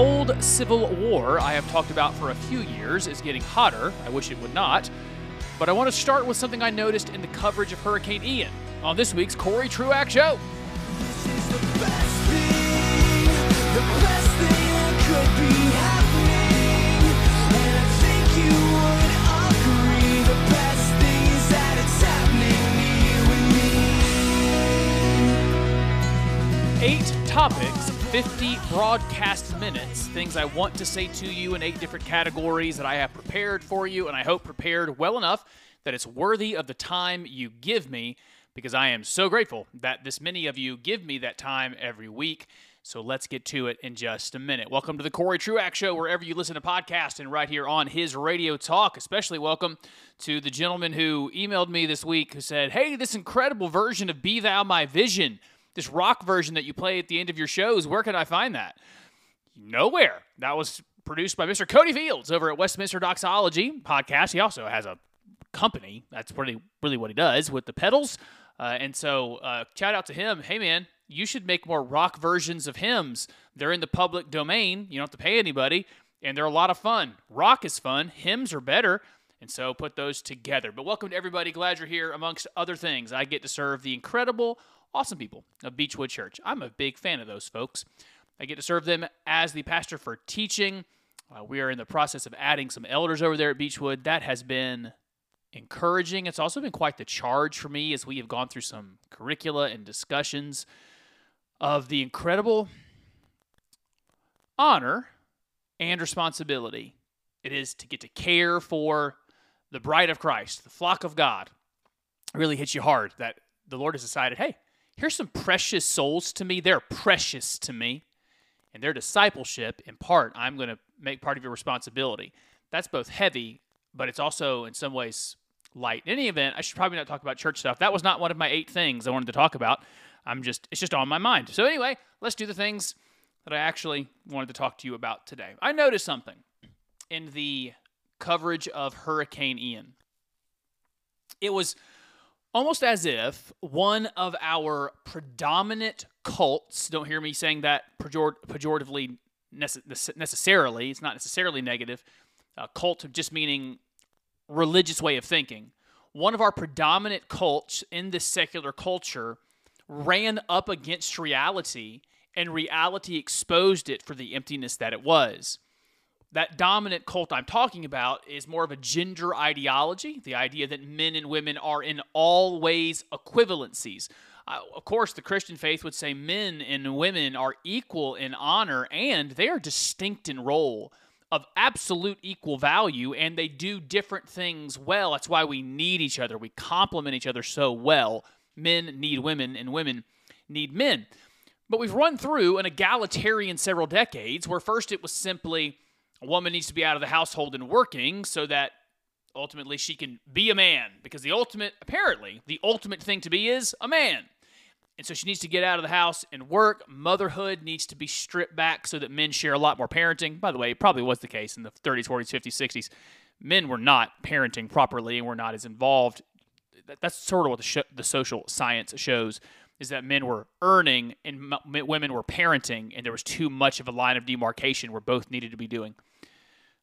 cold civil war I have talked about for a few years is getting hotter. I wish it would not. But I want to start with something I noticed in the coverage of Hurricane Ian on this week's Corey Truax Show. Eight topics, 50 broadcast minutes, things I want to say to you in eight different categories that I have prepared for you, and I hope prepared well enough that it's worthy of the time you give me because I am so grateful that this many of you give me that time every week. So let's get to it in just a minute. Welcome to the Corey Truax Show, wherever you listen to podcasts and right here on his radio talk. Especially welcome to the gentleman who emailed me this week who said, Hey, this incredible version of Be Thou My Vision, this rock version that you play at the end of your shows, where can I find that? Nowhere. That was produced by Mr. Cody Fields over at Westminster Doxology podcast. He also has a company. That's really, really what he does with the pedals. Uh, and so, uh, shout out to him. Hey, man, you should make more rock versions of hymns. They're in the public domain. You don't have to pay anybody, and they're a lot of fun. Rock is fun. Hymns are better. And so, put those together. But welcome to everybody. Glad you're here. Amongst other things, I get to serve the incredible, awesome people of Beechwood Church. I'm a big fan of those folks. I get to serve them as the pastor for teaching. Uh, we are in the process of adding some elders over there at Beechwood. That has been encouraging. It's also been quite the charge for me as we have gone through some curricula and discussions of the incredible honor and responsibility it is to get to care for the bride of Christ, the flock of God. It really hits you hard that the Lord has decided, hey, here's some precious souls to me. They're precious to me. And their discipleship, in part, I'm going to make part of your responsibility. That's both heavy, but it's also in some ways light. In any event, I should probably not talk about church stuff. That was not one of my eight things I wanted to talk about. I'm just it's just on my mind. So anyway, let's do the things that I actually wanted to talk to you about today. I noticed something in the coverage of Hurricane Ian. It was almost as if one of our predominant cults, don't hear me saying that pejor- pejoratively nece- necessarily, it's not necessarily negative, uh, cult just meaning religious way of thinking. One of our predominant cults in this secular culture ran up against reality, and reality exposed it for the emptiness that it was. That dominant cult I'm talking about is more of a gender ideology, the idea that men and women are in all ways equivalencies. Uh, of course, the Christian faith would say men and women are equal in honor and they are distinct in role of absolute equal value and they do different things well. That's why we need each other. We complement each other so well. Men need women and women need men. But we've run through an egalitarian several decades where first it was simply a woman needs to be out of the household and working so that ultimately she can be a man because the ultimate apparently the ultimate thing to be is a man. And so she needs to get out of the house and work. Motherhood needs to be stripped back so that men share a lot more parenting. By the way, it probably was the case in the 30s, 40s, 50s, 60s. Men were not parenting properly and were not as involved. That's sort of what the, sh- the social science shows is that men were earning and m- women were parenting, and there was too much of a line of demarcation where both needed to be doing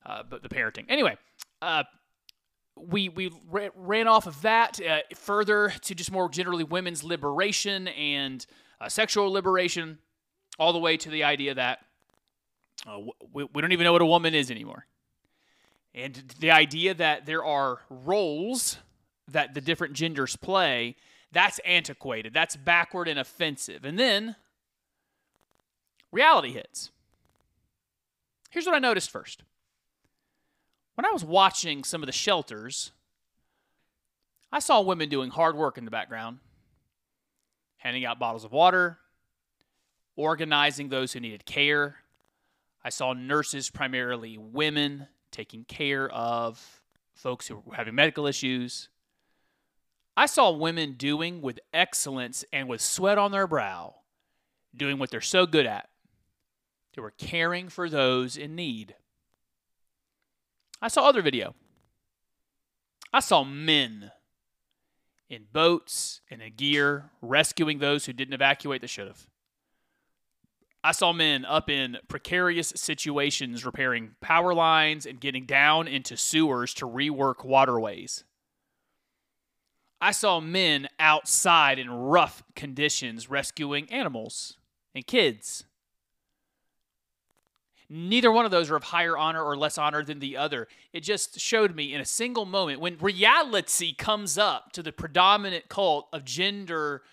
uh, but the parenting. Anyway, uh, we we ran off of that uh, further to just more generally women's liberation and uh, sexual liberation, all the way to the idea that uh, we, we don't even know what a woman is anymore, and the idea that there are roles that the different genders play. That's antiquated. That's backward and offensive. And then reality hits. Here's what I noticed first when I was watching some of the shelters, I saw women doing hard work in the background, handing out bottles of water, organizing those who needed care. I saw nurses, primarily women, taking care of folks who were having medical issues. I saw women doing with excellence and with sweat on their brow, doing what they're so good at. They were caring for those in need. I saw other video. I saw men in boats and in gear rescuing those who didn't evacuate that should have. I saw men up in precarious situations repairing power lines and getting down into sewers to rework waterways. I saw men outside in rough conditions rescuing animals and kids. Neither one of those are of higher honor or less honor than the other. It just showed me in a single moment when reality comes up to the predominant cult of gender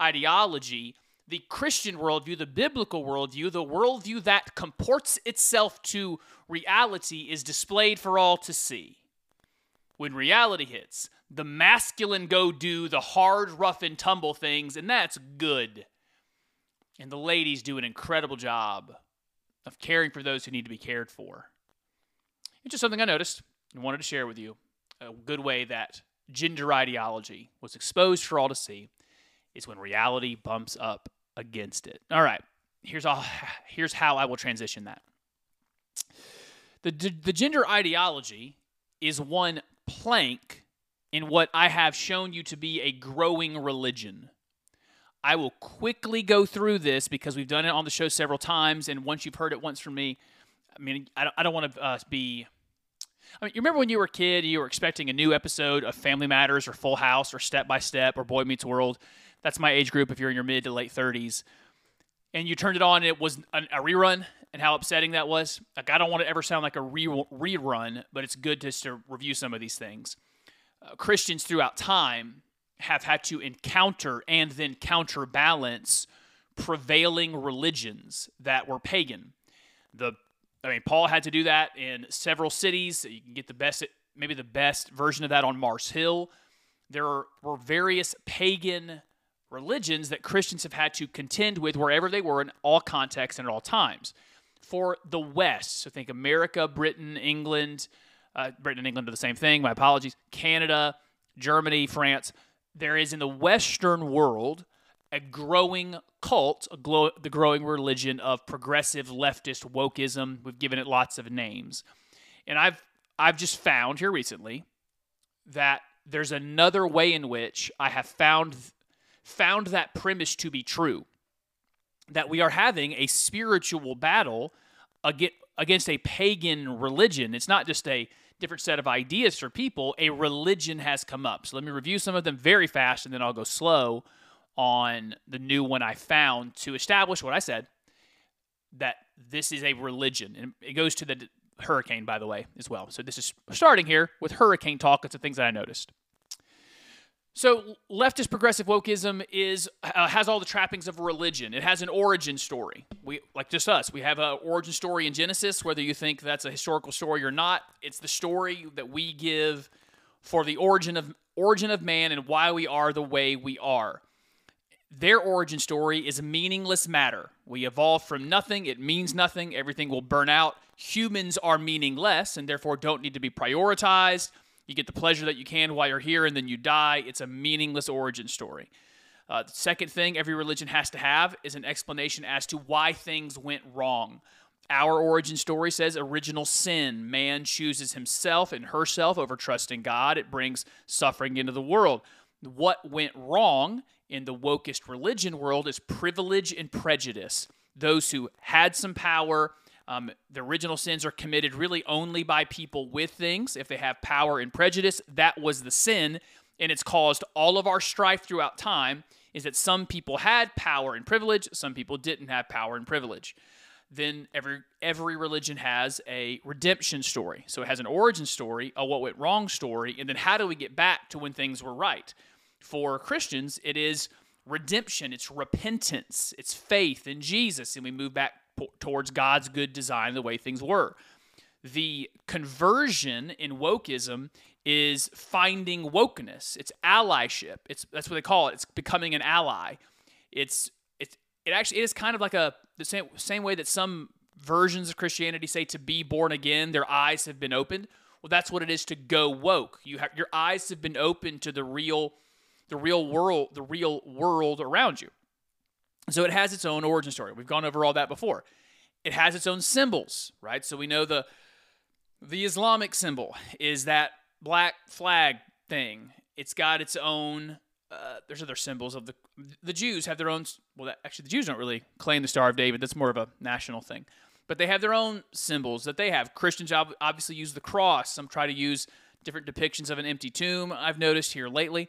ideology, the Christian worldview, the biblical worldview, the worldview that comports itself to reality is displayed for all to see. When reality hits, the masculine go do the hard, rough, and tumble things, and that's good. And the ladies do an incredible job of caring for those who need to be cared for. It's just something I noticed and wanted to share with you. A good way that gender ideology was exposed for all to see is when reality bumps up against it. All right, here's all. Here's how I will transition that. The the gender ideology is one plank in what I have shown you to be a growing religion. I will quickly go through this because we've done it on the show several times, and once you've heard it once from me, I mean, I don't, I don't want to uh, be. I mean, you remember when you were a kid, you were expecting a new episode of Family Matters or Full House or Step by Step or Boy Meets World. That's my age group if you're in your mid to late 30s. And you turned it on and it was a, a rerun and how upsetting that was. Like, I don't want to ever sound like a re- rerun, but it's good just to review some of these things. Uh, Christians throughout time have had to encounter and then counterbalance prevailing religions that were pagan. The I mean Paul had to do that in several cities. You can get the best maybe the best version of that on Mars Hill. There were various pagan religions that Christians have had to contend with wherever they were in all contexts and at all times. For the West, so think America, Britain, England, uh, Britain and England are the same thing. My apologies. Canada, Germany, France there is in the Western world a growing cult, a glo- the growing religion of progressive leftist wokeism. We've given it lots of names, and I've I've just found here recently that there's another way in which I have found found that premise to be true. That we are having a spiritual battle against a pagan religion. It's not just a different set of ideas for people, a religion has come up. So let me review some of them very fast and then I'll go slow on the new one I found to establish what I said that this is a religion. And it goes to the hurricane, by the way, as well. So this is starting here with hurricane talk. It's the things that I noticed. So leftist progressive wokeism is uh, has all the trappings of religion. It has an origin story. We like just us. We have an origin story in Genesis. Whether you think that's a historical story or not, it's the story that we give for the origin of origin of man and why we are the way we are. Their origin story is meaningless matter. We evolved from nothing. It means nothing. Everything will burn out. Humans are meaningless and therefore don't need to be prioritized you get the pleasure that you can while you're here, and then you die. It's a meaningless origin story. Uh, the second thing every religion has to have is an explanation as to why things went wrong. Our origin story says original sin. Man chooses himself and herself over trusting God. It brings suffering into the world. What went wrong in the wokest religion world is privilege and prejudice. Those who had some power um, the original sins are committed really only by people with things. If they have power and prejudice, that was the sin, and it's caused all of our strife throughout time. Is that some people had power and privilege, some people didn't have power and privilege. Then every every religion has a redemption story. So it has an origin story, a what went wrong story, and then how do we get back to when things were right? For Christians, it is redemption, it's repentance, it's faith in Jesus, and we move back towards God's good design, the way things were. The conversion in wokeism is finding wokeness. It's allyship. It's that's what they call it. It's becoming an ally. It's it's it actually it is kind of like a the same same way that some versions of Christianity say to be born again, their eyes have been opened. Well, that's what it is to go woke. You have your eyes have been opened to the real the real world, the real world around you. So it has its own origin story. We've gone over all that before. It has its own symbols, right? So we know the the Islamic symbol is that black flag thing. It's got its own uh, there's other symbols of the the Jews have their own. Well, that, actually, the Jews don't really claim the Star of David. That's more of a national thing. But they have their own symbols that they have. Christians obviously use the cross. Some try to use different depictions of an empty tomb. I've noticed here lately.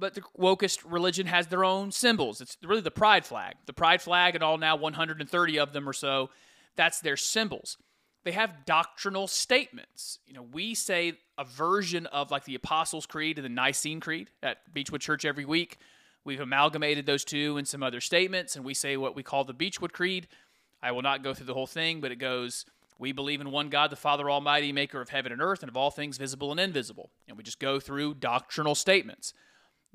But the wokest religion has their own symbols. It's really the pride flag. The pride flag and all now 130 of them or so, that's their symbols. They have doctrinal statements. You know, we say a version of like the Apostles' Creed and the Nicene Creed at Beechwood Church every week. We've amalgamated those two and some other statements, and we say what we call the Beechwood Creed. I will not go through the whole thing, but it goes, We believe in one God, the Father Almighty, maker of heaven and earth, and of all things visible and invisible. And we just go through doctrinal statements.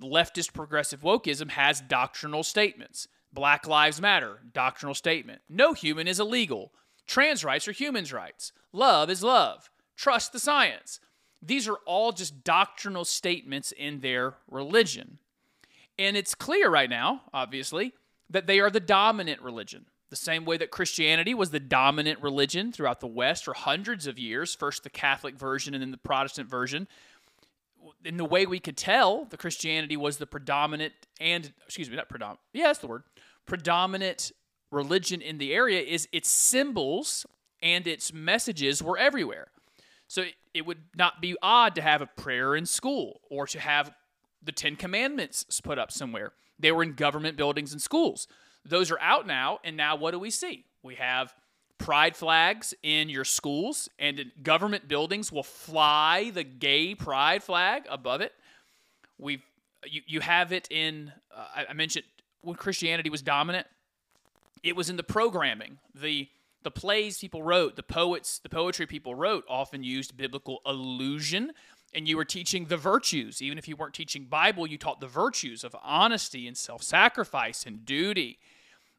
Leftist progressive wokeism has doctrinal statements. Black Lives Matter, doctrinal statement. No human is illegal. Trans rights are humans' rights. Love is love. Trust the science. These are all just doctrinal statements in their religion. And it's clear right now, obviously, that they are the dominant religion. The same way that Christianity was the dominant religion throughout the West for hundreds of years, first the Catholic version and then the Protestant version. In the way we could tell, the Christianity was the predominant and, excuse me, not predominant, yeah, that's the word, predominant religion in the area is its symbols and its messages were everywhere. So it, it would not be odd to have a prayer in school or to have the Ten Commandments put up somewhere. They were in government buildings and schools. Those are out now, and now what do we see? We have pride flags in your schools, and in government buildings will fly the gay pride flag above it. We you, you have it in uh, I- I mentioned when Christianity was dominant, it was in the programming. The the plays people wrote, the poets, the poetry people wrote often used biblical allusion and you were teaching the virtues. Even if you weren't teaching Bible, you taught the virtues of honesty and self-sacrifice and duty.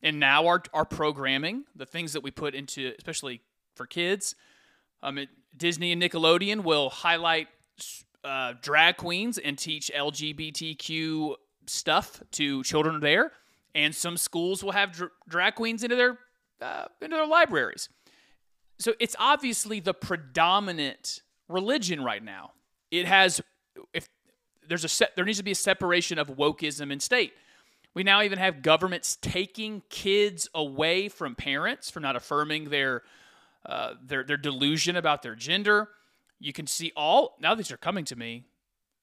And now our our programming, the things that we put into especially for kids, um, it, Disney and Nickelodeon will highlight uh, drag queens and teach LGBTQ stuff to children there. And some schools will have dr- drag queens into their uh, into their libraries. So it's obviously the predominant religion right now. It has if there's a set there needs to be a separation of wokeism and state. We now even have governments taking kids away from parents for not affirming their uh, their their delusion about their gender. You can see all now these are coming to me.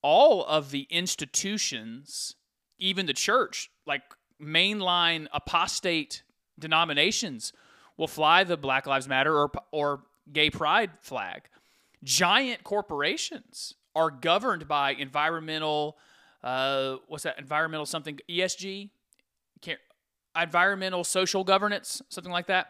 All of the institutions, even the church, like mainline apostate denominations, will fly the Black Lives Matter or or gay pride flag. Giant corporations are governed by environmental, uh, what's that? Environmental something ESG, environmental social governance, something like that.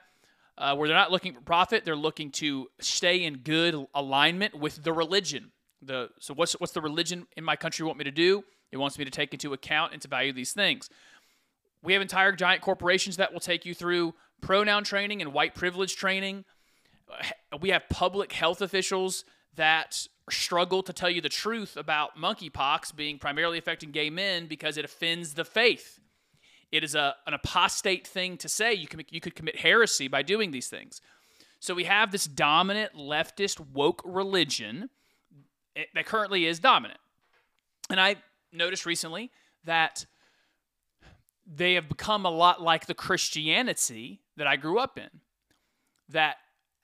Uh, where they're not looking for profit, they're looking to stay in good alignment with the religion. The so what's what's the religion in my country want me to do? It wants me to take into account and to value these things. We have entire giant corporations that will take you through pronoun training and white privilege training. We have public health officials that struggle to tell you the truth about monkeypox being primarily affecting gay men because it offends the faith. It is a, an apostate thing to say. You, can, you could commit heresy by doing these things. So we have this dominant leftist woke religion eh, that currently is dominant. And I noticed recently that they have become a lot like the Christianity that I grew up in. That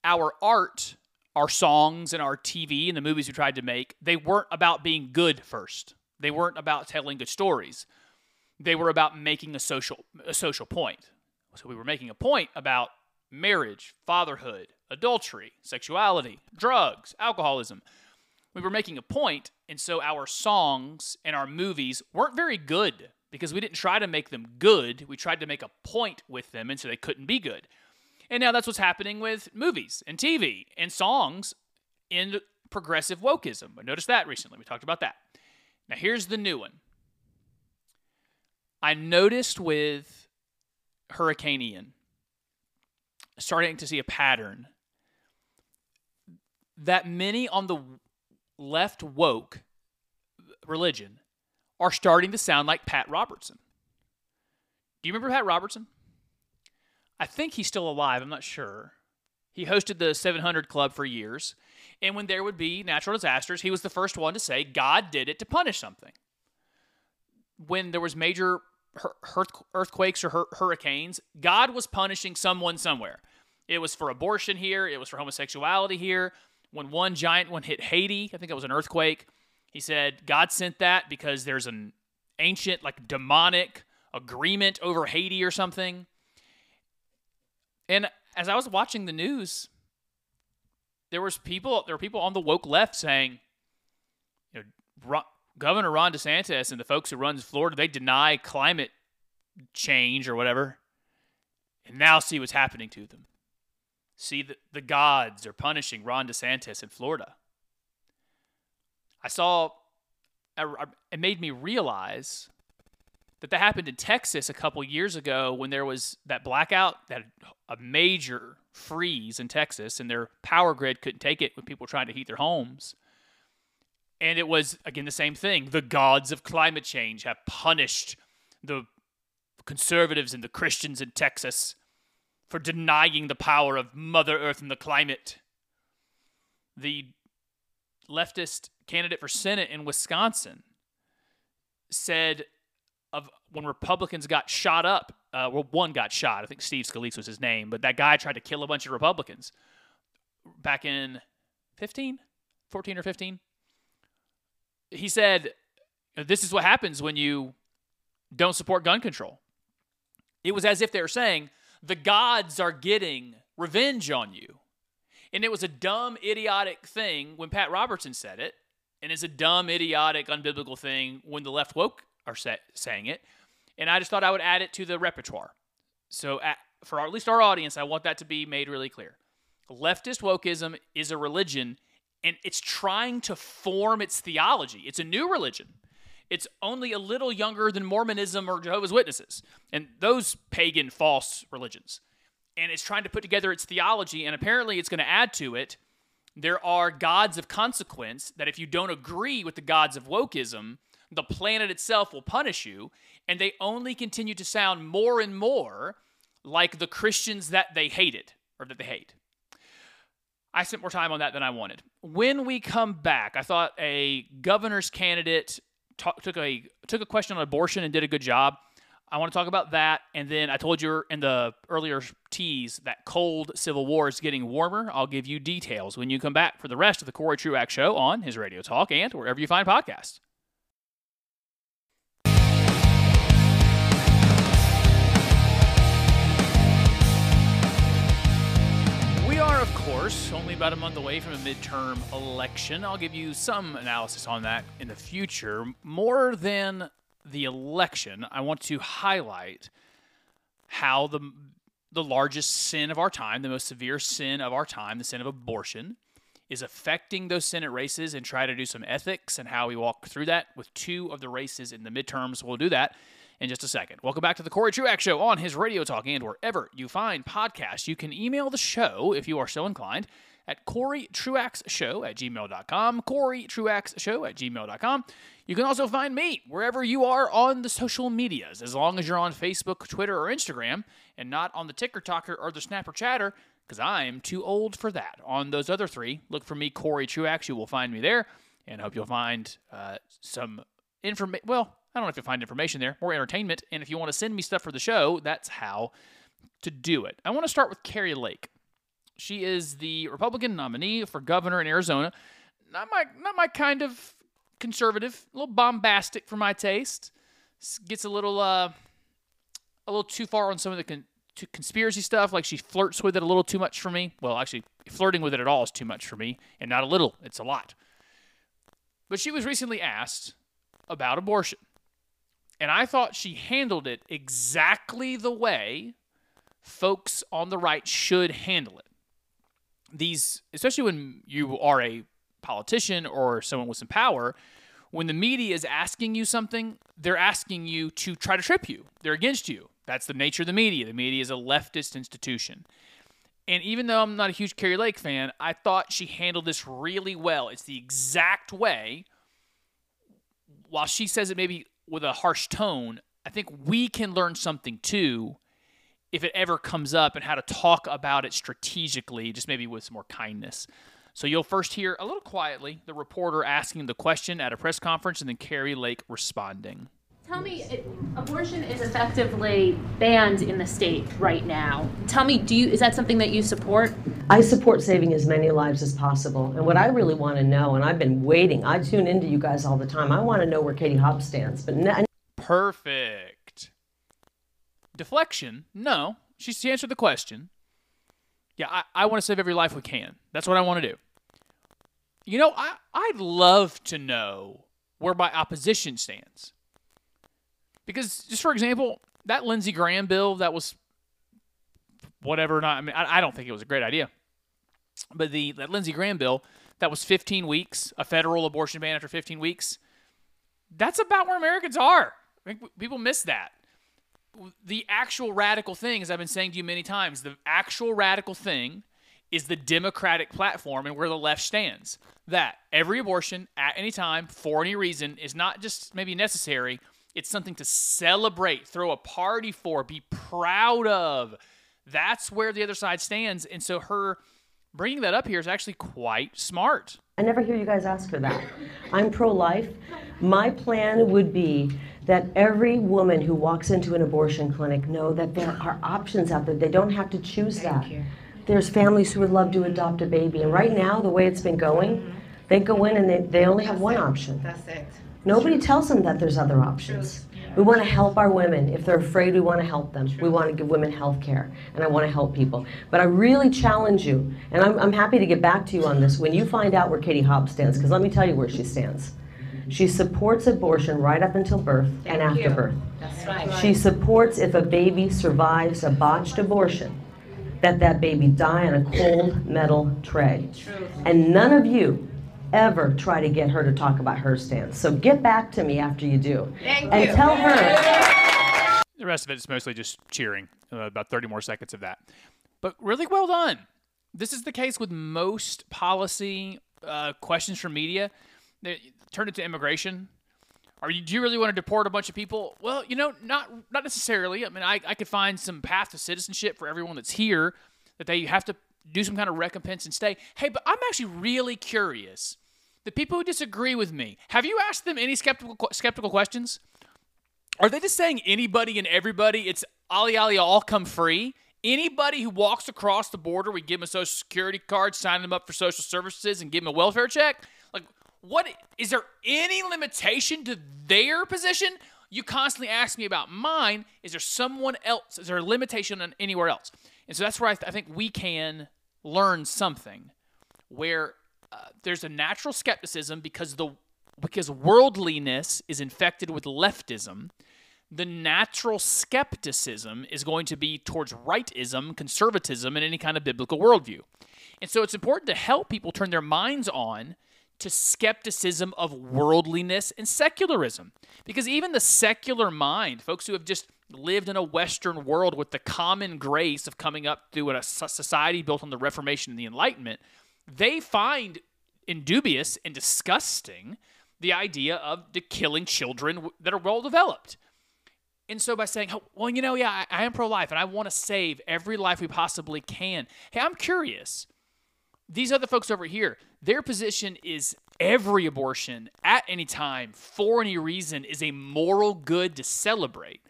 our art, our songs, and our TV and the movies we tried to make, they weren't about being good first. They weren't about telling good stories. They were about making a social a social point. So we were making a point about marriage, fatherhood, adultery, sexuality, drugs, alcoholism. We were making a point, and so our songs and our movies weren't very good because we didn't try to make them good. We tried to make a point with them, and so they couldn't be good. And now that's what's happening with movies and TV and songs in progressive wokeism. I noticed that recently. We talked about that. Now here's the new one. I noticed with Hurricane Ian, starting to see a pattern that many on the left woke religion are starting to sound like Pat Robertson. Do you remember Pat Robertson? I think he's still alive. I'm not sure. He hosted the 700 Club for years. And when there would be natural disasters, he was the first one to say God did it to punish something. when there was major earthquakes or hurricanes, God was punishing someone somewhere. It was for abortion here. It was for homosexuality here. When one giant one hit Haiti, I think it was an earthquake. He said God sent that because there's an ancient, like demonic agreement over Haiti or something. And as I was watching the news, there was people there were people on the woke left saying, you know, Ro- Governor Ron DeSantis and the folks who runs Florida, they deny climate change or whatever. And now see what's happening to them. See that the gods are punishing Ron DeSantis in Florida. I saw it made me realize that that happened in Texas a couple years ago when there was that blackout, that a major freeze in Texas, and their power grid couldn't take it when people were trying to heat their homes. And it was again the same thing. The gods of climate change have punished the conservatives and the Christians in Texas for denying the power of Mother Earth and the climate. The leftist candidate for Senate in Wisconsin said of when Republicans got shot up, uh, well, one got shot. I think Steve Scalise was his name, but that guy tried to kill a bunch of Republicans back in 15, 14 or 15. He said, This is what happens when you don't support gun control. It was as if they were saying, The gods are getting revenge on you. And it was a dumb, idiotic thing when Pat Robertson said it, and it's a dumb, idiotic, unbiblical thing when the left woke are sa- saying it. And I just thought I would add it to the repertoire. So, at, for our, at least our audience, I want that to be made really clear. Leftist wokeism is a religion, and it's trying to form its theology. It's a new religion. It's only a little younger than Mormonism or Jehovah's Witnesses and those pagan false religions. And it's trying to put together its theology, and apparently it's going to add to it. There are gods of consequence that if you don't agree with the gods of wokeism, the planet itself will punish you. And they only continue to sound more and more like the Christians that they hated or that they hate. I spent more time on that than I wanted. When we come back, I thought a governor's candidate took a took a question on abortion and did a good job. I want to talk about that, and then I told you in the earlier tease that cold civil war is getting warmer. I'll give you details when you come back for the rest of the Corey Truax Show on his Radio Talk and wherever you find podcasts. Of course, only about a month away from a midterm election. I'll give you some analysis on that in the future. More than the election, I want to highlight how the the largest sin of our time, the most severe sin of our time, the sin of abortion, is affecting those Senate races and try to do some ethics and how we walk through that with two of the races in the midterms. We'll do that in just a second. Welcome back to the Corey Truax Show on his Radio Talk and wherever you find podcasts. You can email the show if you are so inclined at CoreyTruaxShow at gmail.com. CoreyTruaxShow at gmail.com. You can also find me wherever you are on the social medias, as long as you're on Facebook, Twitter, or Instagram, and not on the Ticker Talker or the Snapper Chatter, because I'm too old for that. On those other three, look for me, Corey Truax. You will find me there, and I hope you'll find uh, some information. Well, I don't know if you'll find information there, more entertainment. And if you want to send me stuff for the show, that's how to do it. I want to start with Kari Lake. She is the Republican nominee for governor in Arizona. Not my not my kind of conservative, a little bombastic for my taste. Gets a little uh a little too far on some of the con- conspiracy stuff. Like she flirts with it a little too much for me. Well, actually, flirting with it at all is too much for me, and not a little. It's a lot. But she was recently asked about abortion. And I thought she handled it exactly the way folks on the right should handle it. These, especially when you are a politician or someone with some power, when the media is asking you something, they're asking you to try to trip you. They're against you. That's the nature of the media. The media is a leftist institution. And even though I'm not a huge Kari Lake fan, I thought she handled this really well. It's the exact way while she says it maybe with a harsh tone, I think we can learn something too if it ever comes up and how to talk about it strategically, just maybe with some more kindness. So you'll first hear a little quietly the reporter asking the question at a press conference and then Kari Lake responding. Tell me, it, abortion is effectively banned in the state right now. Tell me, do you is that something that you support? I support saving as many lives as possible. And what I really want to know, and I've been waiting, I tune into you guys all the time. I want to know where Katie Hobbs stands. But n- Perfect. Deflection? No. She she answered the question. Yeah, I, I want to save every life we can. That's what I want to do. You know, I, I'd love to know where my opposition stands. Because, just for example, that Lindsey Graham bill that was whatever, not, I mean, I, I don't think it was a great idea. But the that Lindsey Graham bill that was 15 weeks, a federal abortion ban after 15 weeks, that's about where Americans are. I think people miss that. The actual radical thing, as I've been saying to you many times, the actual radical thing is the Democratic platform and where the left stands. That every abortion at any time for any reason is not just maybe necessary, it's something to celebrate, throw a party for, be proud of. That's where the other side stands. And so her bringing that up here is actually quite smart. I never hear you guys ask for that. I'm pro life. My plan would be that every woman who walks into an abortion clinic know that there are options out there. They don't have to choose that. There's families who would love to adopt a baby. And right now, the way it's been going, they go in and they, they only have one option. That's it. Nobody tells them that there's other options. We want to help our women. If they're afraid, we want to help them. We want to give women health care, and I want to help people. But I really challenge you, and I'm, I'm happy to get back to you on this when you find out where Katie Hobbs stands, because let me tell you where she stands. She supports abortion right up until birth and after you. birth. That's right. She supports if a baby survives a botched abortion, that that baby die on a cold metal tray. And none of you ever try to get her to talk about her stance. So get back to me after you do. Thank and you. tell her The rest of it is mostly just cheering. Uh, about 30 more seconds of that. But really well done. This is the case with most policy uh, questions from media. They turn it to immigration. Are you, do you really want to deport a bunch of people? Well, you know, not not necessarily. I mean, I, I could find some path to citizenship for everyone that's here that they have to do some kind of recompense and stay. Hey, but I'm actually really curious. The people who disagree with me, have you asked them any skeptical skeptical questions? Are they just saying anybody and everybody, it's Ali Ali all come free? Anybody who walks across the border, we give them a social security card, sign them up for social services, and give them a welfare check? Like, what is there any limitation to their position? You constantly ask me about mine. Is there someone else? Is there a limitation on anywhere else? And so that's where I, th- I think we can learn something where there's a natural skepticism because the because worldliness is infected with leftism the natural skepticism is going to be towards rightism, conservatism, and any kind of biblical worldview. And so it's important to help people turn their minds on to skepticism of worldliness and secularism. Because even the secular mind, folks who have just lived in a Western world with the common grace of coming up through a society built on the Reformation and the Enlightenment, they find indubious and disgusting the idea of the killing children that are well developed. And so by saying, oh, well, you know, yeah, I, I am pro life and I want to save every life we possibly can. Hey, I'm curious. These other folks over here, their position is every abortion at any time for any reason is a moral good to celebrate.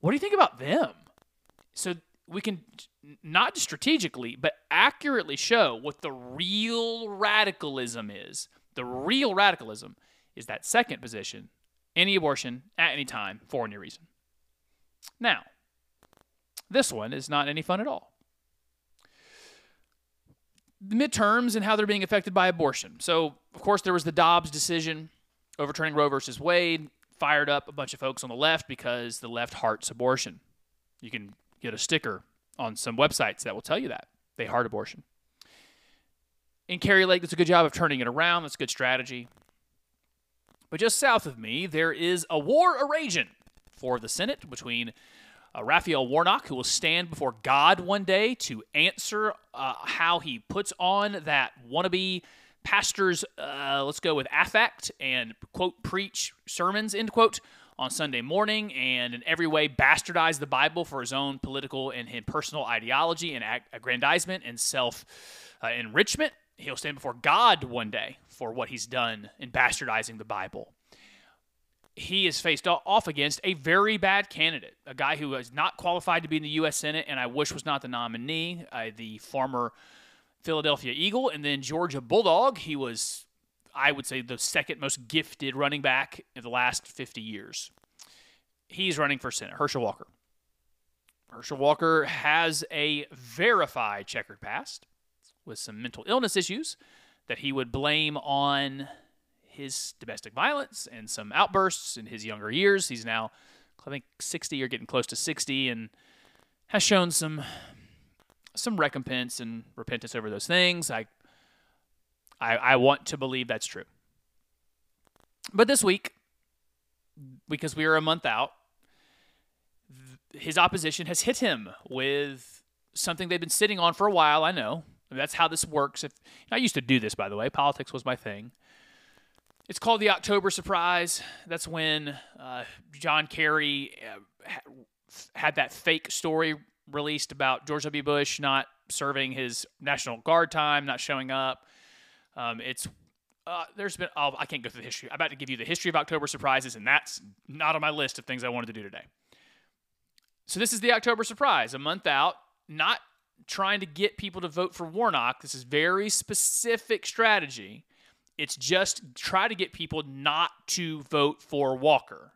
What do you think about them? So we can not just strategically, but accurately show what the real radicalism is. The real radicalism is that second position any abortion at any time for any reason. Now, this one is not any fun at all. The midterms and how they're being affected by abortion. So, of course, there was the Dobbs decision overturning Roe versus Wade, fired up a bunch of folks on the left because the left hearts abortion. You can get a sticker on some websites that will tell you that they heart abortion. In Kari Lake, that's a good job of turning it around. That's a good strategy. But just south of me, there is a war a raging for the Senate between uh, Raphael Warnock, who will stand before God one day to answer uh, how he puts on that wannabe pastor's, uh, let's go with affect and quote, preach sermons, end quote, on Sunday morning and in every way bastardize the Bible for his own political and his personal ideology and aggrandizement and self uh, enrichment. He'll stand before God one day for what he's done in bastardizing the Bible he is faced off against a very bad candidate, a guy who is not qualified to be in the U.S. Senate, and I wish was not the nominee, uh, the former Philadelphia Eagle, and then Georgia Bulldog. He was, I would say, the second most gifted running back in the last 50 years. He's running for Senate, Herschel Walker. Herschel Walker has a verified checkered past with some mental illness issues that he would blame on his domestic violence and some outbursts in his younger years. He's now, I think, 60 or getting close to 60 and has shown some some recompense and repentance over those things. I, I, I want to believe that's true. But this week, because we are a month out, his opposition has hit him with something they've been sitting on for a while. I know that's how this works. If I used to do this, by the way, politics was my thing. It's called the October surprise. That's when uh, John Kerry uh, had that fake story released about George W. Bush not serving his National Guard time, not showing up. Um, it's uh, there's been oh, I can't go through the history. I'm about to give you the history of October surprises, and that's not on my list of things I wanted to do today. So this is the October surprise, a month out, not trying to get people to vote for Warnock. This is very specific strategy. It's just try to get people not to vote for Walker.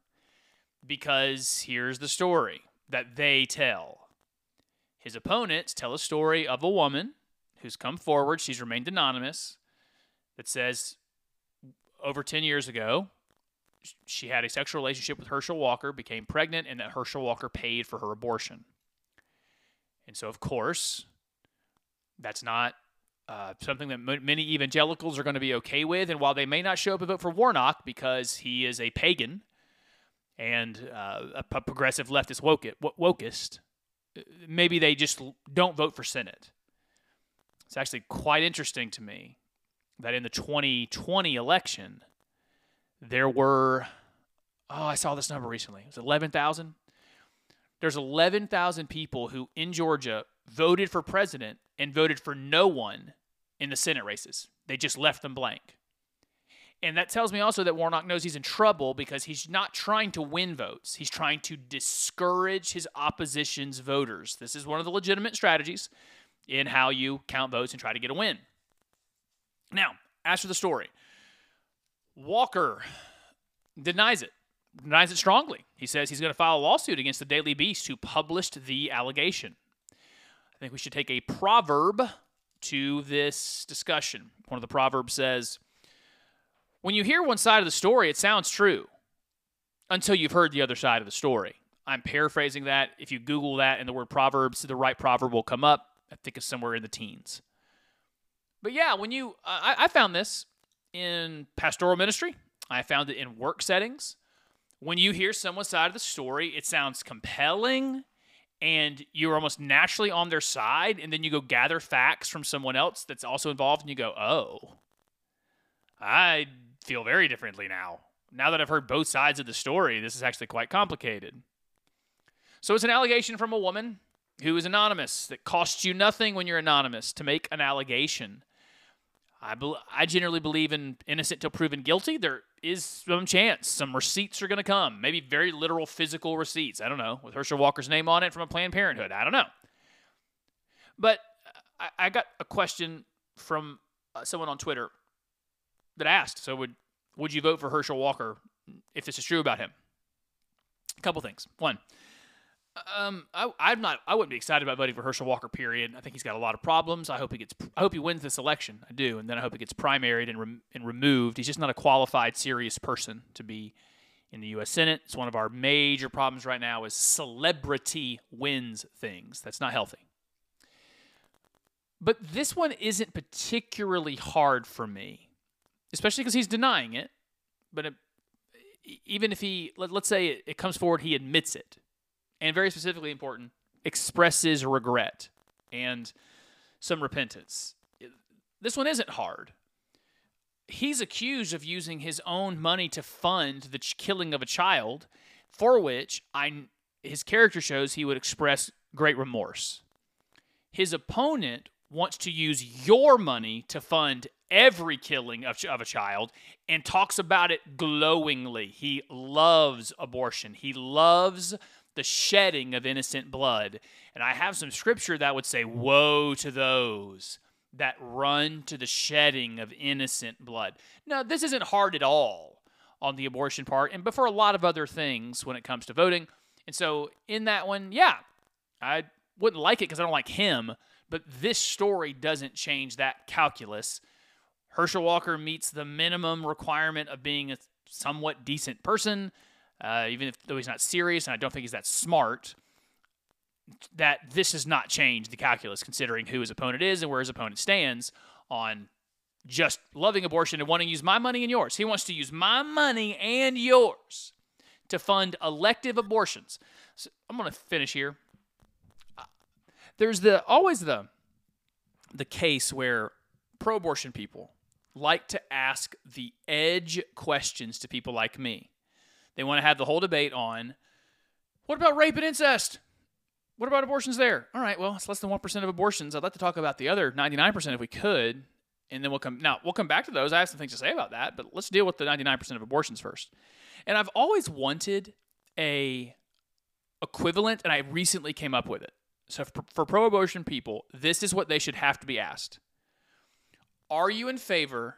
Because here's the story that they tell. His opponents tell a story of a woman who's come forward, she's remained anonymous, that says over 10 years ago, she had a sexual relationship with Herschel Walker, became pregnant, and that Herschel Walker paid for her abortion. And so, of course, that's not uh, something that m- many evangelicals are going to be okay with. And while they may not show up and vote for Warnock because he is a pagan and uh, a p- progressive leftist woke wokist, maybe they just don't vote for Senate. It's actually quite interesting to me that in the 2020 election, there were, oh, I saw this number recently. It was 11,000. There's 11,000 people who in Georgia voted for president and voted for no one in the Senate races. They just left them blank. And that tells me also that Warnock knows he's in trouble because he's not trying to win votes. He's trying to discourage his opposition's voters. This is one of the legitimate strategies in how you count votes and try to get a win. Now, as for the story, Walker denies it, denies it strongly. He says he's going to file a lawsuit against the Daily Beast who published the allegation. I think we should take a proverb to this discussion. One of the proverbs says, When you hear one side of the story, it sounds true until you've heard the other side of the story. I'm paraphrasing that. If you Google that and the word proverbs, the right proverb will come up. I think it's somewhere in the teens. But yeah, when you, uh, I, I found this in pastoral ministry, I found it in work settings. When you hear someone's side of the story, it sounds compelling and you're almost naturally on their side. And then you go gather facts from someone else that's also involved and you go, oh, I feel very differently now. Now that I've heard both sides of the story, this is actually quite complicated. So it's an allegation from a woman who is anonymous that costs you nothing when you're anonymous to make an allegation. I, bel I generally believe in innocent till proven guilty. There is some chance some receipts are going to come, maybe very literal physical receipts. I don't know, with Herschel Walker's name on it from a Planned Parenthood. I don't know. But I, I got a question from uh, someone on Twitter that asked, so would would you vote for Herschel Walker if this is true about him? A couple things. One, um, I, I'm not. I wouldn't be excited about voting for Herschel Walker. Period. I think he's got a lot of problems. I hope he gets. I hope he wins this election. I do, and then I hope he gets primaried and rem, and removed. He's just not a qualified, serious person to be in the U.S. Senate. It's one of our major problems right now. Is celebrity wins things. That's not healthy. But this one isn't particularly hard for me, especially because he's denying it. But it, even if he, let, us say it, it comes forward, he admits it and very specifically important, expresses regret and some repentance. This one isn't hard. He's accused of using his own money to fund the killing of a child, for which I his character shows he would express great remorse. His opponent wants to use your money to fund every killing of, of a child and talks about it glowingly. He loves abortion. He loves the shedding of innocent blood. And I have some scripture that would say, Woe to those that run to the shedding of innocent blood. Now, this isn't hard at all on the abortion part, and but for a lot of other things when it comes to voting. And so in that one, yeah, I wouldn't like it because I don't like him, but this story doesn't change that calculus. Herschel Walker meets the minimum requirement of being a somewhat decent person, uh, even if though he's not serious, and I don't think he's that smart. That this has not changed the calculus, considering who his opponent is and where his opponent stands on just loving abortion and wanting to use my money and yours. He wants to use my money and yours to fund elective abortions. So I'm going to finish here. There's the always the the case where pro-abortion people like to ask the edge questions to people like me. They want to have the whole debate on what about rape and incest? What about abortions there? All right, well, it's less than 1% of abortions. I'd like to talk about the other 99% if we could and then we'll come now we'll come back to those i have some things to say about that but let's deal with the 99% of abortions first and i've always wanted a equivalent and i recently came up with it so for, for pro-abortion people this is what they should have to be asked are you in favor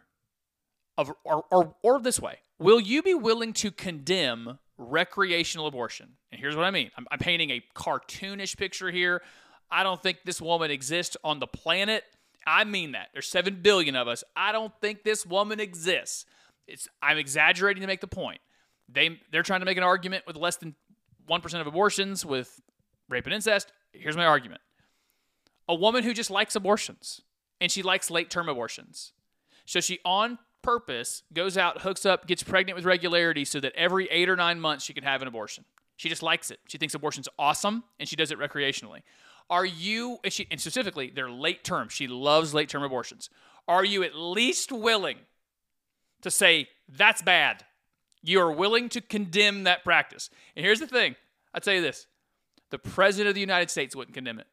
of or, or, or this way will you be willing to condemn recreational abortion and here's what i mean i'm, I'm painting a cartoonish picture here i don't think this woman exists on the planet I mean that. There's 7 billion of us. I don't think this woman exists. It's I'm exaggerating to make the point. They they're trying to make an argument with less than 1% of abortions with rape and incest. Here's my argument. A woman who just likes abortions and she likes late-term abortions. So she on purpose goes out, hooks up, gets pregnant with regularity so that every 8 or 9 months she can have an abortion. She just likes it. She thinks abortion's awesome and she does it recreationally. Are you, and, she, and specifically, they're late term. She loves late term abortions. Are you at least willing to say that's bad? You are willing to condemn that practice. And here's the thing I'll tell you this the President of the United States wouldn't condemn it,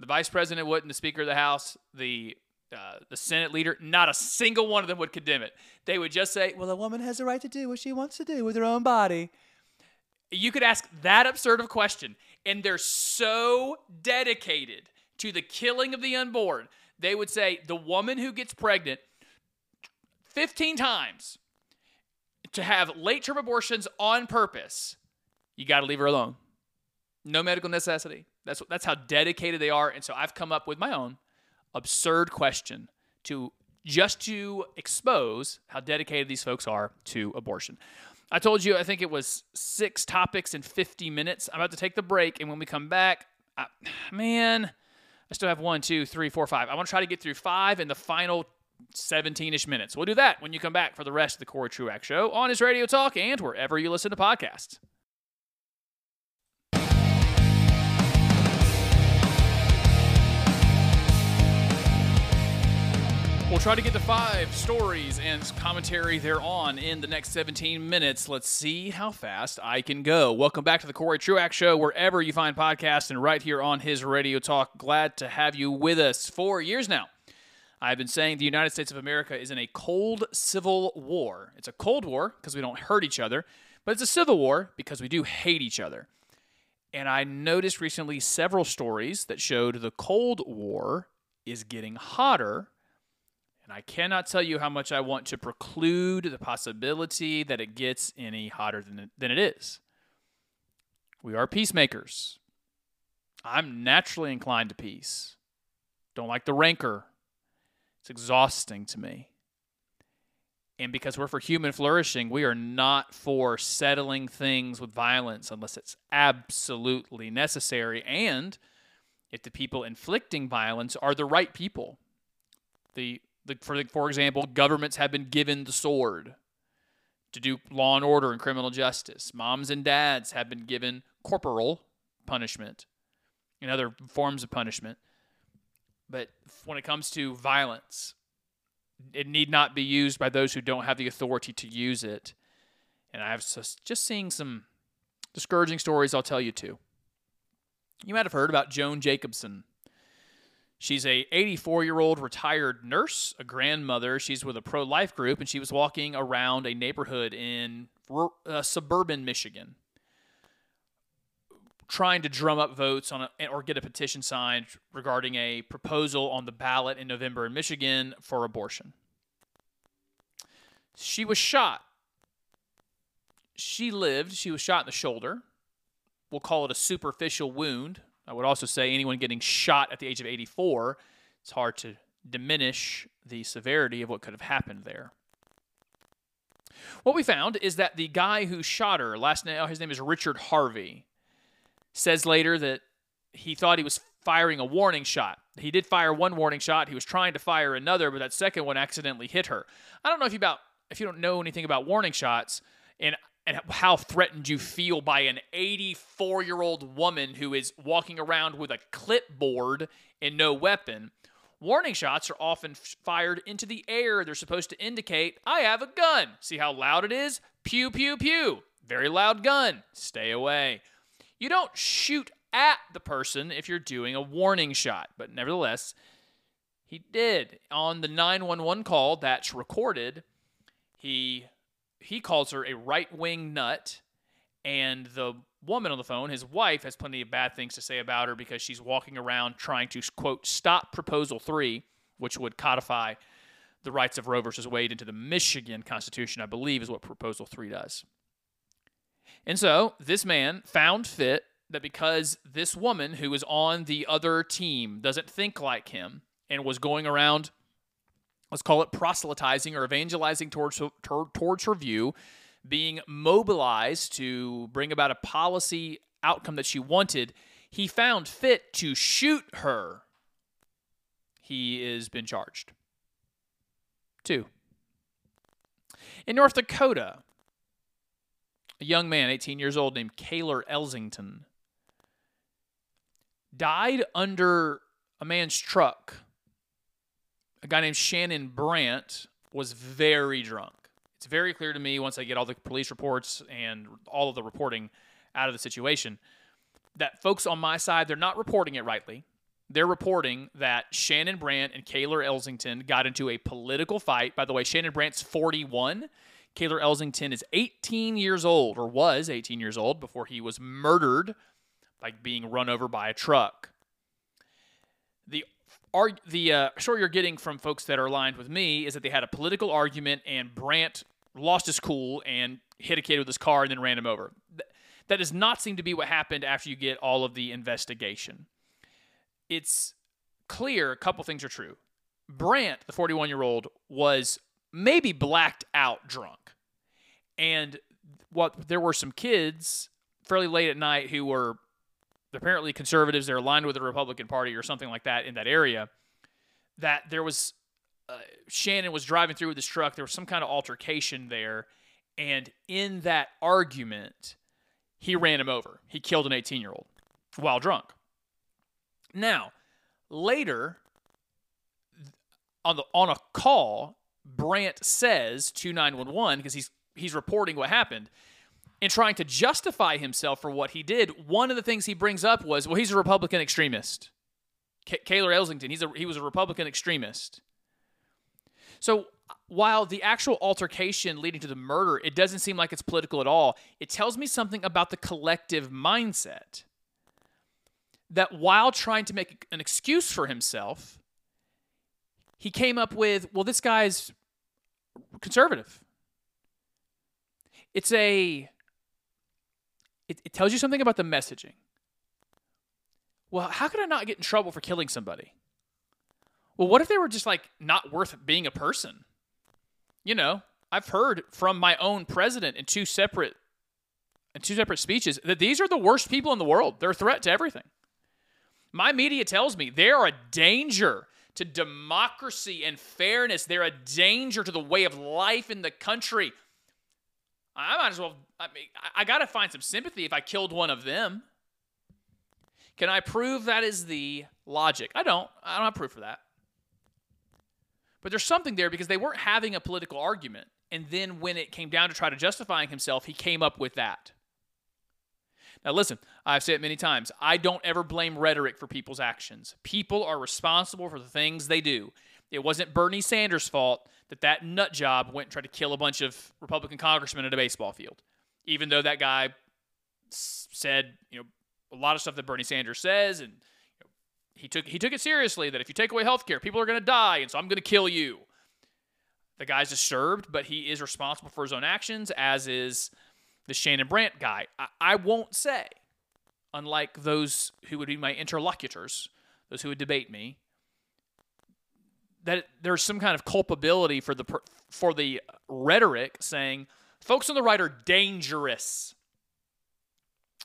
the Vice President wouldn't, the Speaker of the House, the uh, the Senate leader, not a single one of them would condemn it. They would just say, well, a woman has a right to do what she wants to do with her own body. You could ask that absurd of a question, and they're so dedicated to the killing of the unborn. They would say the woman who gets pregnant 15 times to have late term abortions on purpose, you got to leave her alone. No medical necessity. That's that's how dedicated they are. And so I've come up with my own absurd question to just to expose how dedicated these folks are to abortion. I told you I think it was six topics in 50 minutes. I'm about to take the break, and when we come back, I, man, I still have one, two, three, four, five. I want to try to get through five in the final 17-ish minutes. We'll do that when you come back for the rest of the Corey Truax Show on his Radio Talk and wherever you listen to podcasts. We'll try to get to five stories and commentary thereon in the next 17 minutes. Let's see how fast I can go. Welcome back to the Corey Truax Show, wherever you find podcasts and right here on his Radio Talk. Glad to have you with us for years now. I've been saying the United States of America is in a cold civil war. It's a cold war because we don't hurt each other, but it's a civil war because we do hate each other. And I noticed recently several stories that showed the Cold War is getting hotter and I cannot tell you how much I want to preclude the possibility that it gets any hotter than it, than it is. We are peacemakers. I'm naturally inclined to peace. Don't like the rancor. It's exhausting to me. And because we're for human flourishing, we are not for settling things with violence unless it's absolutely necessary. And if the people inflicting violence are the right people. The the, for, for example, governments have been given the sword to do law and order and criminal justice. Moms and dads have been given corporal punishment and other forms of punishment. But when it comes to violence, it need not be used by those who don't have the authority to use it. And I've just seeing some discouraging stories I'll tell you too. You might have heard about Joan Jacobson She's a 84 year old retired nurse, a grandmother. She's with a pro life group, and she was walking around a neighborhood in uh, suburban Michigan, trying to drum up votes on a, or get a petition signed regarding a proposal on the ballot in November in Michigan for abortion. She was shot. She lived. She was shot in the shoulder. We'll call it a superficial wound. I would also say anyone getting shot at the age of 84, it's hard to diminish the severity of what could have happened there. What we found is that the guy who shot her, last name, oh, his name is Richard Harvey, says later that he thought he was firing a warning shot. He did fire one warning shot. He was trying to fire another, but that second one accidentally hit her. I don't know if you about if you don't know anything about warning shots and and how threatened you feel by an 84 year old woman who is walking around with a clipboard and no weapon. Warning shots are often fired into the air. They're supposed to indicate, I have a gun. See how loud it is? Pew, pew, pew. Very loud gun. Stay away. You don't shoot at the person if you're doing a warning shot, but nevertheless, he did. On the 911 call that's recorded, he he calls her a right-wing nut and the woman on the phone, his wife, has plenty of bad things to say about her because she's walking around trying to quote stop proposal 3, which would codify the rights of Roe versus Wade into the Michigan Constitution, I believe is what proposal 3 does. And so this man found fit that because this woman who is on the other team doesn't think like him and was going around, let's call it proselytizing or evangelizing towards towards her view, being mobilized to bring about a policy outcome that she wanted, he found fit to shoot her. He has been charged. Two. In North Dakota, a young man, 18 years old, named Cayler Ellingson, died under a man's truck. A guy named Shannon Brandt was very drunk. It's very clear to me once I get all the police reports and all of the reporting out of the situation that folks on my side, they're not reporting it rightly. They're reporting that Shannon Brandt and Cayler Ellingson got into a political fight. By the way, Shannon Brandt's 41. Cayler Ellingson is 18 years old, or was 18 years old, before he was murdered by being run over by a truck. The arg- the uh, story you're getting from folks that are aligned with me is that they had a political argument and Brandt lost his cool and hit a kid with his car and then ran him over. That does not seem to be what happened after you get all of the investigation. It's clear a couple things are true. Brandt, the 41 year old, was maybe blacked out drunk. And what there were some kids fairly late at night who were apparently conservatives, they're aligned with the Republican Party or something like that in that area. That there was uh, Shannon was driving through with his truck. There was some kind of altercation there, and in that argument, he ran him over. He killed an 18 year old while drunk. Now, later on the on a call, Brandt says to 911 because he's he's reporting what happened and trying to justify himself for what he did. One of the things he brings up was, well, he's a Republican extremist. K- Cayler he's a, he was a Republican extremist. So while the actual altercation leading to the murder, it doesn't seem like it's political at all. It tells me something about the collective mindset. That while trying to make an excuse for himself, he came up with, well, this guy's conservative. It's a it, it tells you something about the messaging. Well, how could I not get in trouble for killing somebody? Well, what if they were just like not worth being a person? You know, I've heard from my own president in two separate in two separate speeches that these are the worst people in the world. They're a threat to everything. My media tells me they are a danger to democracy and fairness. They're a danger to the way of life in the country. I might as well. I mean, I, got to find some sympathy if I killed one of them. Can I prove that is the logic? I don't. I don't have proof for that. But there's something there because they weren't having a political argument. And then when it came down to try to justifying himself, he came up with that. Now, listen, I've said it many times. I don't ever blame rhetoric for people's actions. People are responsible for the things they do. It wasn't Bernie Sanders' fault that that nut job went and tried to kill a bunch of Republican congressmen at a baseball field, even though that guy said, you know, a lot of stuff that Bernie Sanders says, and you know, he took he took it seriously that if you take away health care, people are going to die, and so I'm going to kill you. The guy's disturbed, but he is responsible for his own actions, as is the Shannon Brandt guy. I, I won't say, unlike those who would be my interlocutors, those who would debate me, that there's some kind of culpability for the for the rhetoric saying folks on the right are dangerous.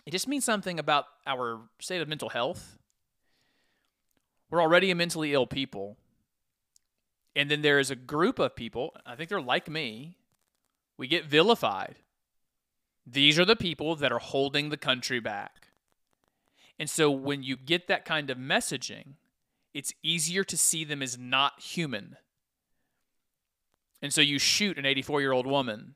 It just means something about our state of mental health. We're already a mentally ill people. And then there is a group of people, I think they're like me, we get vilified. These are the people that are holding the country back. And so when you get that kind of messaging, it's easier to see them as not human. And so you shoot an 84 year old woman.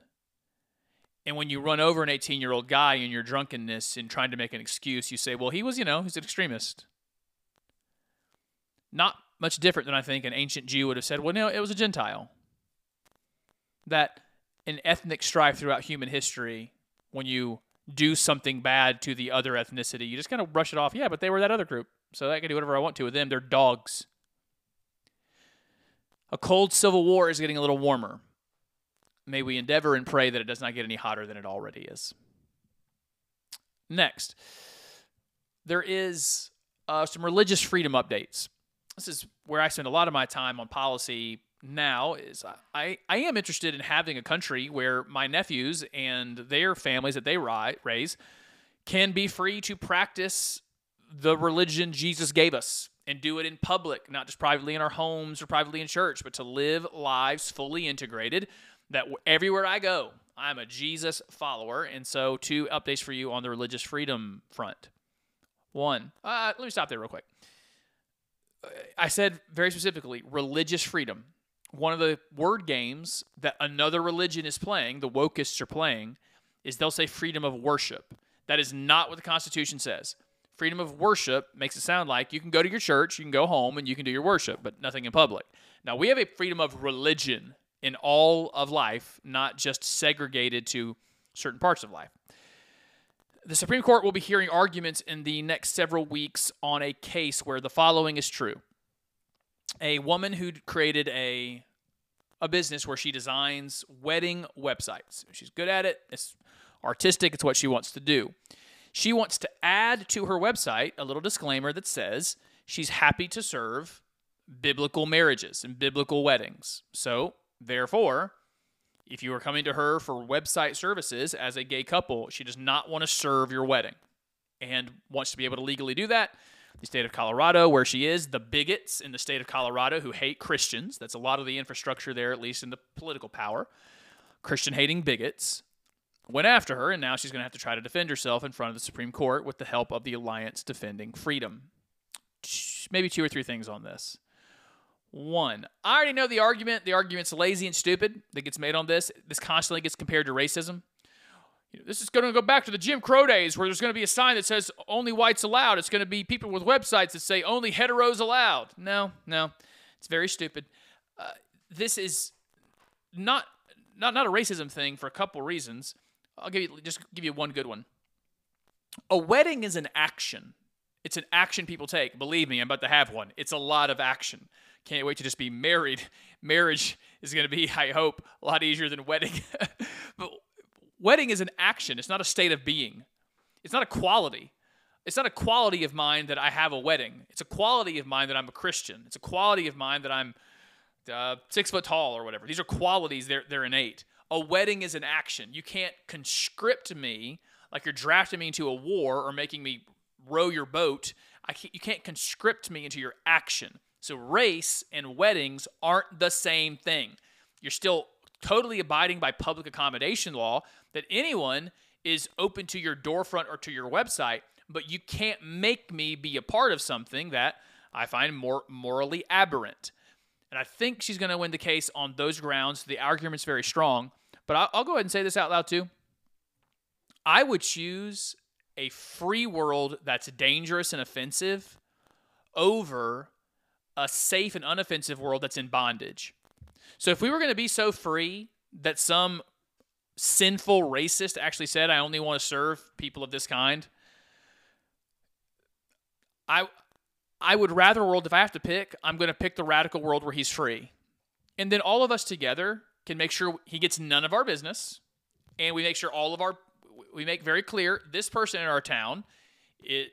And when you run over an 18 year old guy in your drunkenness and trying to make an excuse, you say, well, he was, you know, he's an extremist. Not much different than I think an ancient Jew would have said, well, no, it was a Gentile. That in ethnic strife throughout human history, when you do something bad to the other ethnicity, you just kind of brush it off. Yeah, but they were that other group. So I can do whatever I want to with them. They're dogs. A cold civil war is getting a little warmer. May we endeavor and pray that it does not get any hotter than it already is. Next, there is uh, some religious freedom updates. This is where I spend a lot of my time on policy now is I, I am interested in having a country where my nephews and their families that they ri- raise can be free to practice the religion Jesus gave us and do it in public, not just privately in our homes or privately in church, but to live lives fully integrated that everywhere I go, I'm a Jesus follower. And so, two updates for you on the religious freedom front. One, uh, let me stop there real quick. I said very specifically religious freedom. One of the word games that another religion is playing, the wokeists are playing, is they'll say freedom of worship. That is not what the Constitution says. Freedom of worship makes it sound like you can go to your church, you can go home, and you can do your worship, but nothing in public. Now, we have a freedom of religion in all of life, not just segregated to certain parts of life. The Supreme Court will be hearing arguments in the next several weeks on a case where the following is true. A woman who created a a business where she designs wedding websites. She's good at it. It's artistic. It's what she wants to do. She wants to add to her website a little disclaimer that says she's happy to serve biblical marriages and biblical weddings. So, therefore, if you are coming to her for website services as a gay couple, she does not want to serve your wedding and wants to be able to legally do that. The state of Colorado, where she is, the bigots in the state of Colorado who hate Christians, that's a lot of the infrastructure there, at least in the political power, Christian hating bigots, went after her, and now she's going to have to try to defend herself in front of the Supreme Court with the help of the Alliance Defending Freedom. Maybe two or three things on this. One, I already know the argument. The argument's lazy and stupid that gets made on this. This constantly gets compared to racism. You know, this is going to go back to the Jim Crow days where there's going to be a sign that says only whites allowed. It's going to be people with websites that say only heteros allowed. No, no. It's very stupid. Uh, this is not, not, not a racism thing for a couple reasons. I'll give you just give you one good one. A wedding is an action. It's an action people take. Believe me, I'm about to have one. It's a lot of action. Can't wait to just be married. Marriage is going to be, I hope, a lot easier than wedding. but wedding is an action. It's not a state of being. It's not a quality. It's not a quality of mine that I have a wedding. It's a quality of mine that I'm a Christian. It's a quality of mine that I'm uh, six foot tall or whatever. These are qualities. They're they're innate. A wedding is an action. You can't conscript me like you're drafting me into a war or making me row your boat. I can't, you can't conscript me into your action. So race and weddings aren't the same thing. You're still totally abiding by public accommodation law that anyone is open to your doorfront or to your website, but you can't make me be a part of something that I find more morally aberrant. And I think she's going to win the case on those grounds. The argument's very strong. But I'll, I'll go ahead and say this out loud too. I would choose a free world that's dangerous and offensive over a safe and unoffensive world that's in bondage. So if we were going to be so free that some sinful racist actually said, I only want to serve people of this kind, I I would rather world if I have to pick, I'm going to pick the radical world where he's free. And then all of us together can make sure he gets none of our business and we make sure all of our we make very clear this person in our town it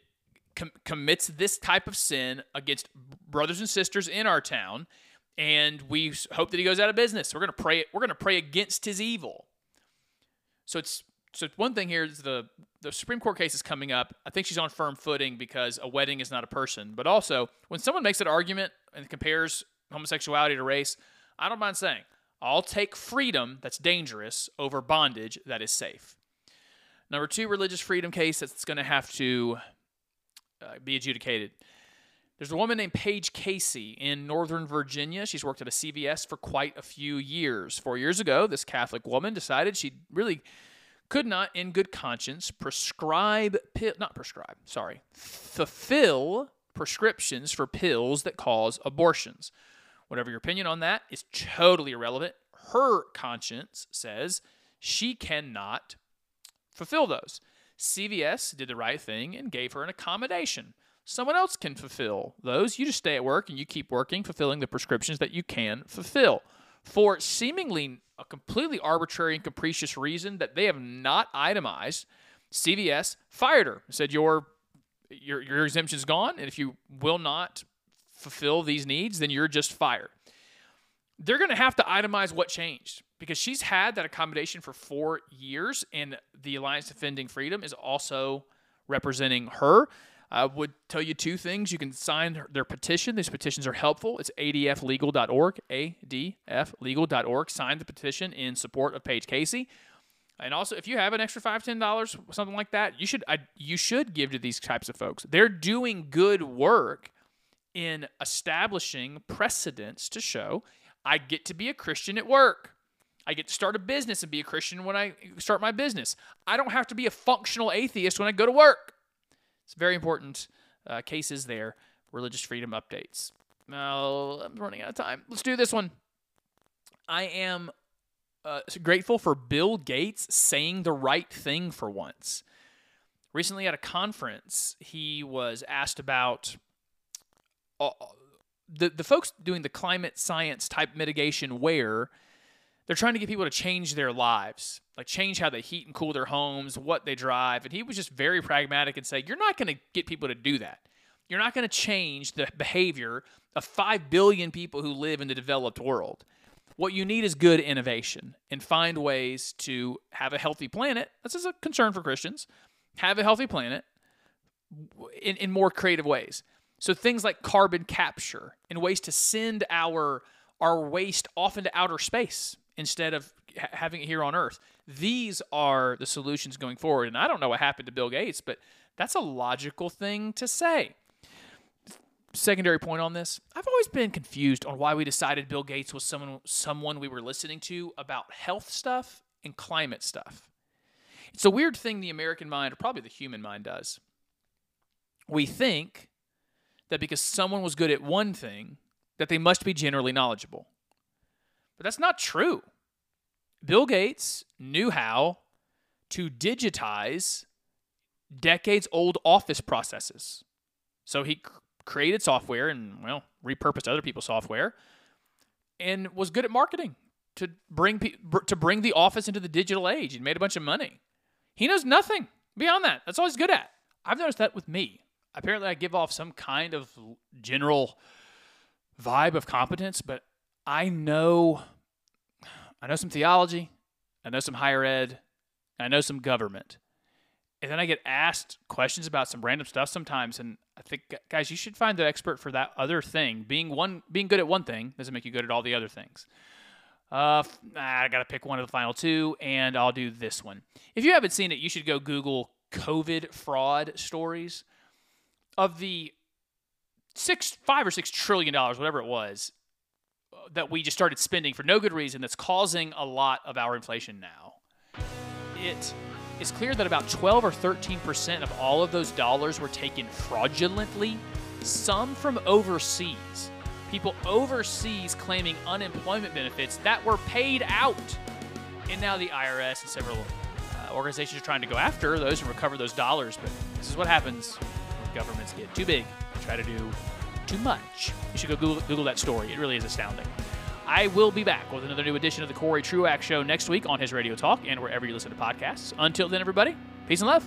com- commits this type of sin against brothers and sisters in our town and we hope that he goes out of business we're to pray we're to pray against his evil so it's so one thing here is the the Supreme Court case is coming up. I think she's on firm footing because a wedding is not a person. But also, when someone makes that argument and compares homosexuality to race, I don't mind saying, I'll take freedom that's dangerous over bondage that is safe. Number two, religious freedom case that's going to have to uh, be adjudicated. There's a woman named Paige Casey in Northern Virginia. She's worked at a CVS for quite a few years. Four years ago, this Catholic woman decided she really could not, in good conscience, prescribe not prescribe, sorry, fulfill prescriptions for pills that cause abortions. Whatever your opinion on that is totally irrelevant. Her conscience says she cannot fulfill those. CVS did the right thing and gave her an accommodation. Someone else can fulfill those. You just stay at work and you keep working, fulfilling the prescriptions that you can fulfill. For seemingly a completely arbitrary and capricious reason that they have not itemized, CVS fired her. Said your your your exemption's gone, and if you will not fulfill these needs, then you're just fired they're going to have to itemize what changed because she's had that accommodation for four years, and the Alliance Defending Freedom is also representing her. I would tell you two things. You can sign their petition. These petitions are helpful. It's adflegal.org, adflegal.org. Sign the petition in support of Paige Casey. And also, if you have an extra five, ten dollars, something like that, you should I, you should give to these types of folks. They're doing good work in establishing precedents to show I get to be a Christian at work. I get to start a business and be a Christian when I start my business. I don't have to be a functional atheist when I go to work. It's very important uh, cases there. Religious freedom updates. Now, I'm running out of time. Let's do this one. I am uh, grateful for Bill Gates saying the right thing for once. Recently, at a conference, he was asked about uh, the the folks doing the climate science type mitigation where they're trying to get people to change their lives, like change how they heat and cool their homes, what they drive. And he was just very pragmatic and say, You're not going to get people to do that. You're not going to change the behavior of 5 billion people who live in the developed world. What you need is good innovation and find ways to have a healthy planet. This is a concern for Christians. Have a healthy planet in, in more creative ways. So things like carbon capture and ways to send our our waste off into outer space instead of ha- having it here on Earth. These are the solutions going forward. And I don't know what happened to Bill Gates, but that's a logical thing to say. Secondary point on this: I've always been confused on why we decided Bill Gates was someone someone we were listening to about health stuff and climate stuff. It's a weird thing the American mind, or probably the human mind, does. We think that because someone was good at one thing, that they must be generally knowledgeable. But that's not true. Bill Gates knew how to digitize decades old office processes. So he created software and, well, repurposed other people's software and was good at marketing to bring pe- br- to bring the office into the digital age and made a bunch of money. He knows nothing beyond that. That's all he's good at. I've noticed that with me. Apparently, I give off some kind of general vibe of competence, but I know I know some theology, I know some higher ed, I know some government. And then I get asked questions about some random stuff sometimes, and I think, guys, you should find the expert for that other thing. Being one, being good at one thing doesn't make you good at all the other things. Uh, I gotta pick one of the final two, and I'll do this one. If you haven't seen it, you should go Google COVID fraud stories. Of the six, five or six trillion dollars, whatever it was, uh, that we just started spending for no good reason, that's causing a lot of our inflation now. It's clear that about 12 or 13% of all of those dollars were taken fraudulently, some from overseas. People overseas claiming unemployment benefits that were paid out. And now the IRS and several uh, organizations are trying to go after those and recover those dollars. But this is what happens governments get too big try to do too much. You should go Google, Google that story. It really is astounding. I will be back with another new edition of the Corey Truax Show next week on his Radio Talk and wherever you listen to podcasts. Until then, everybody, peace and love.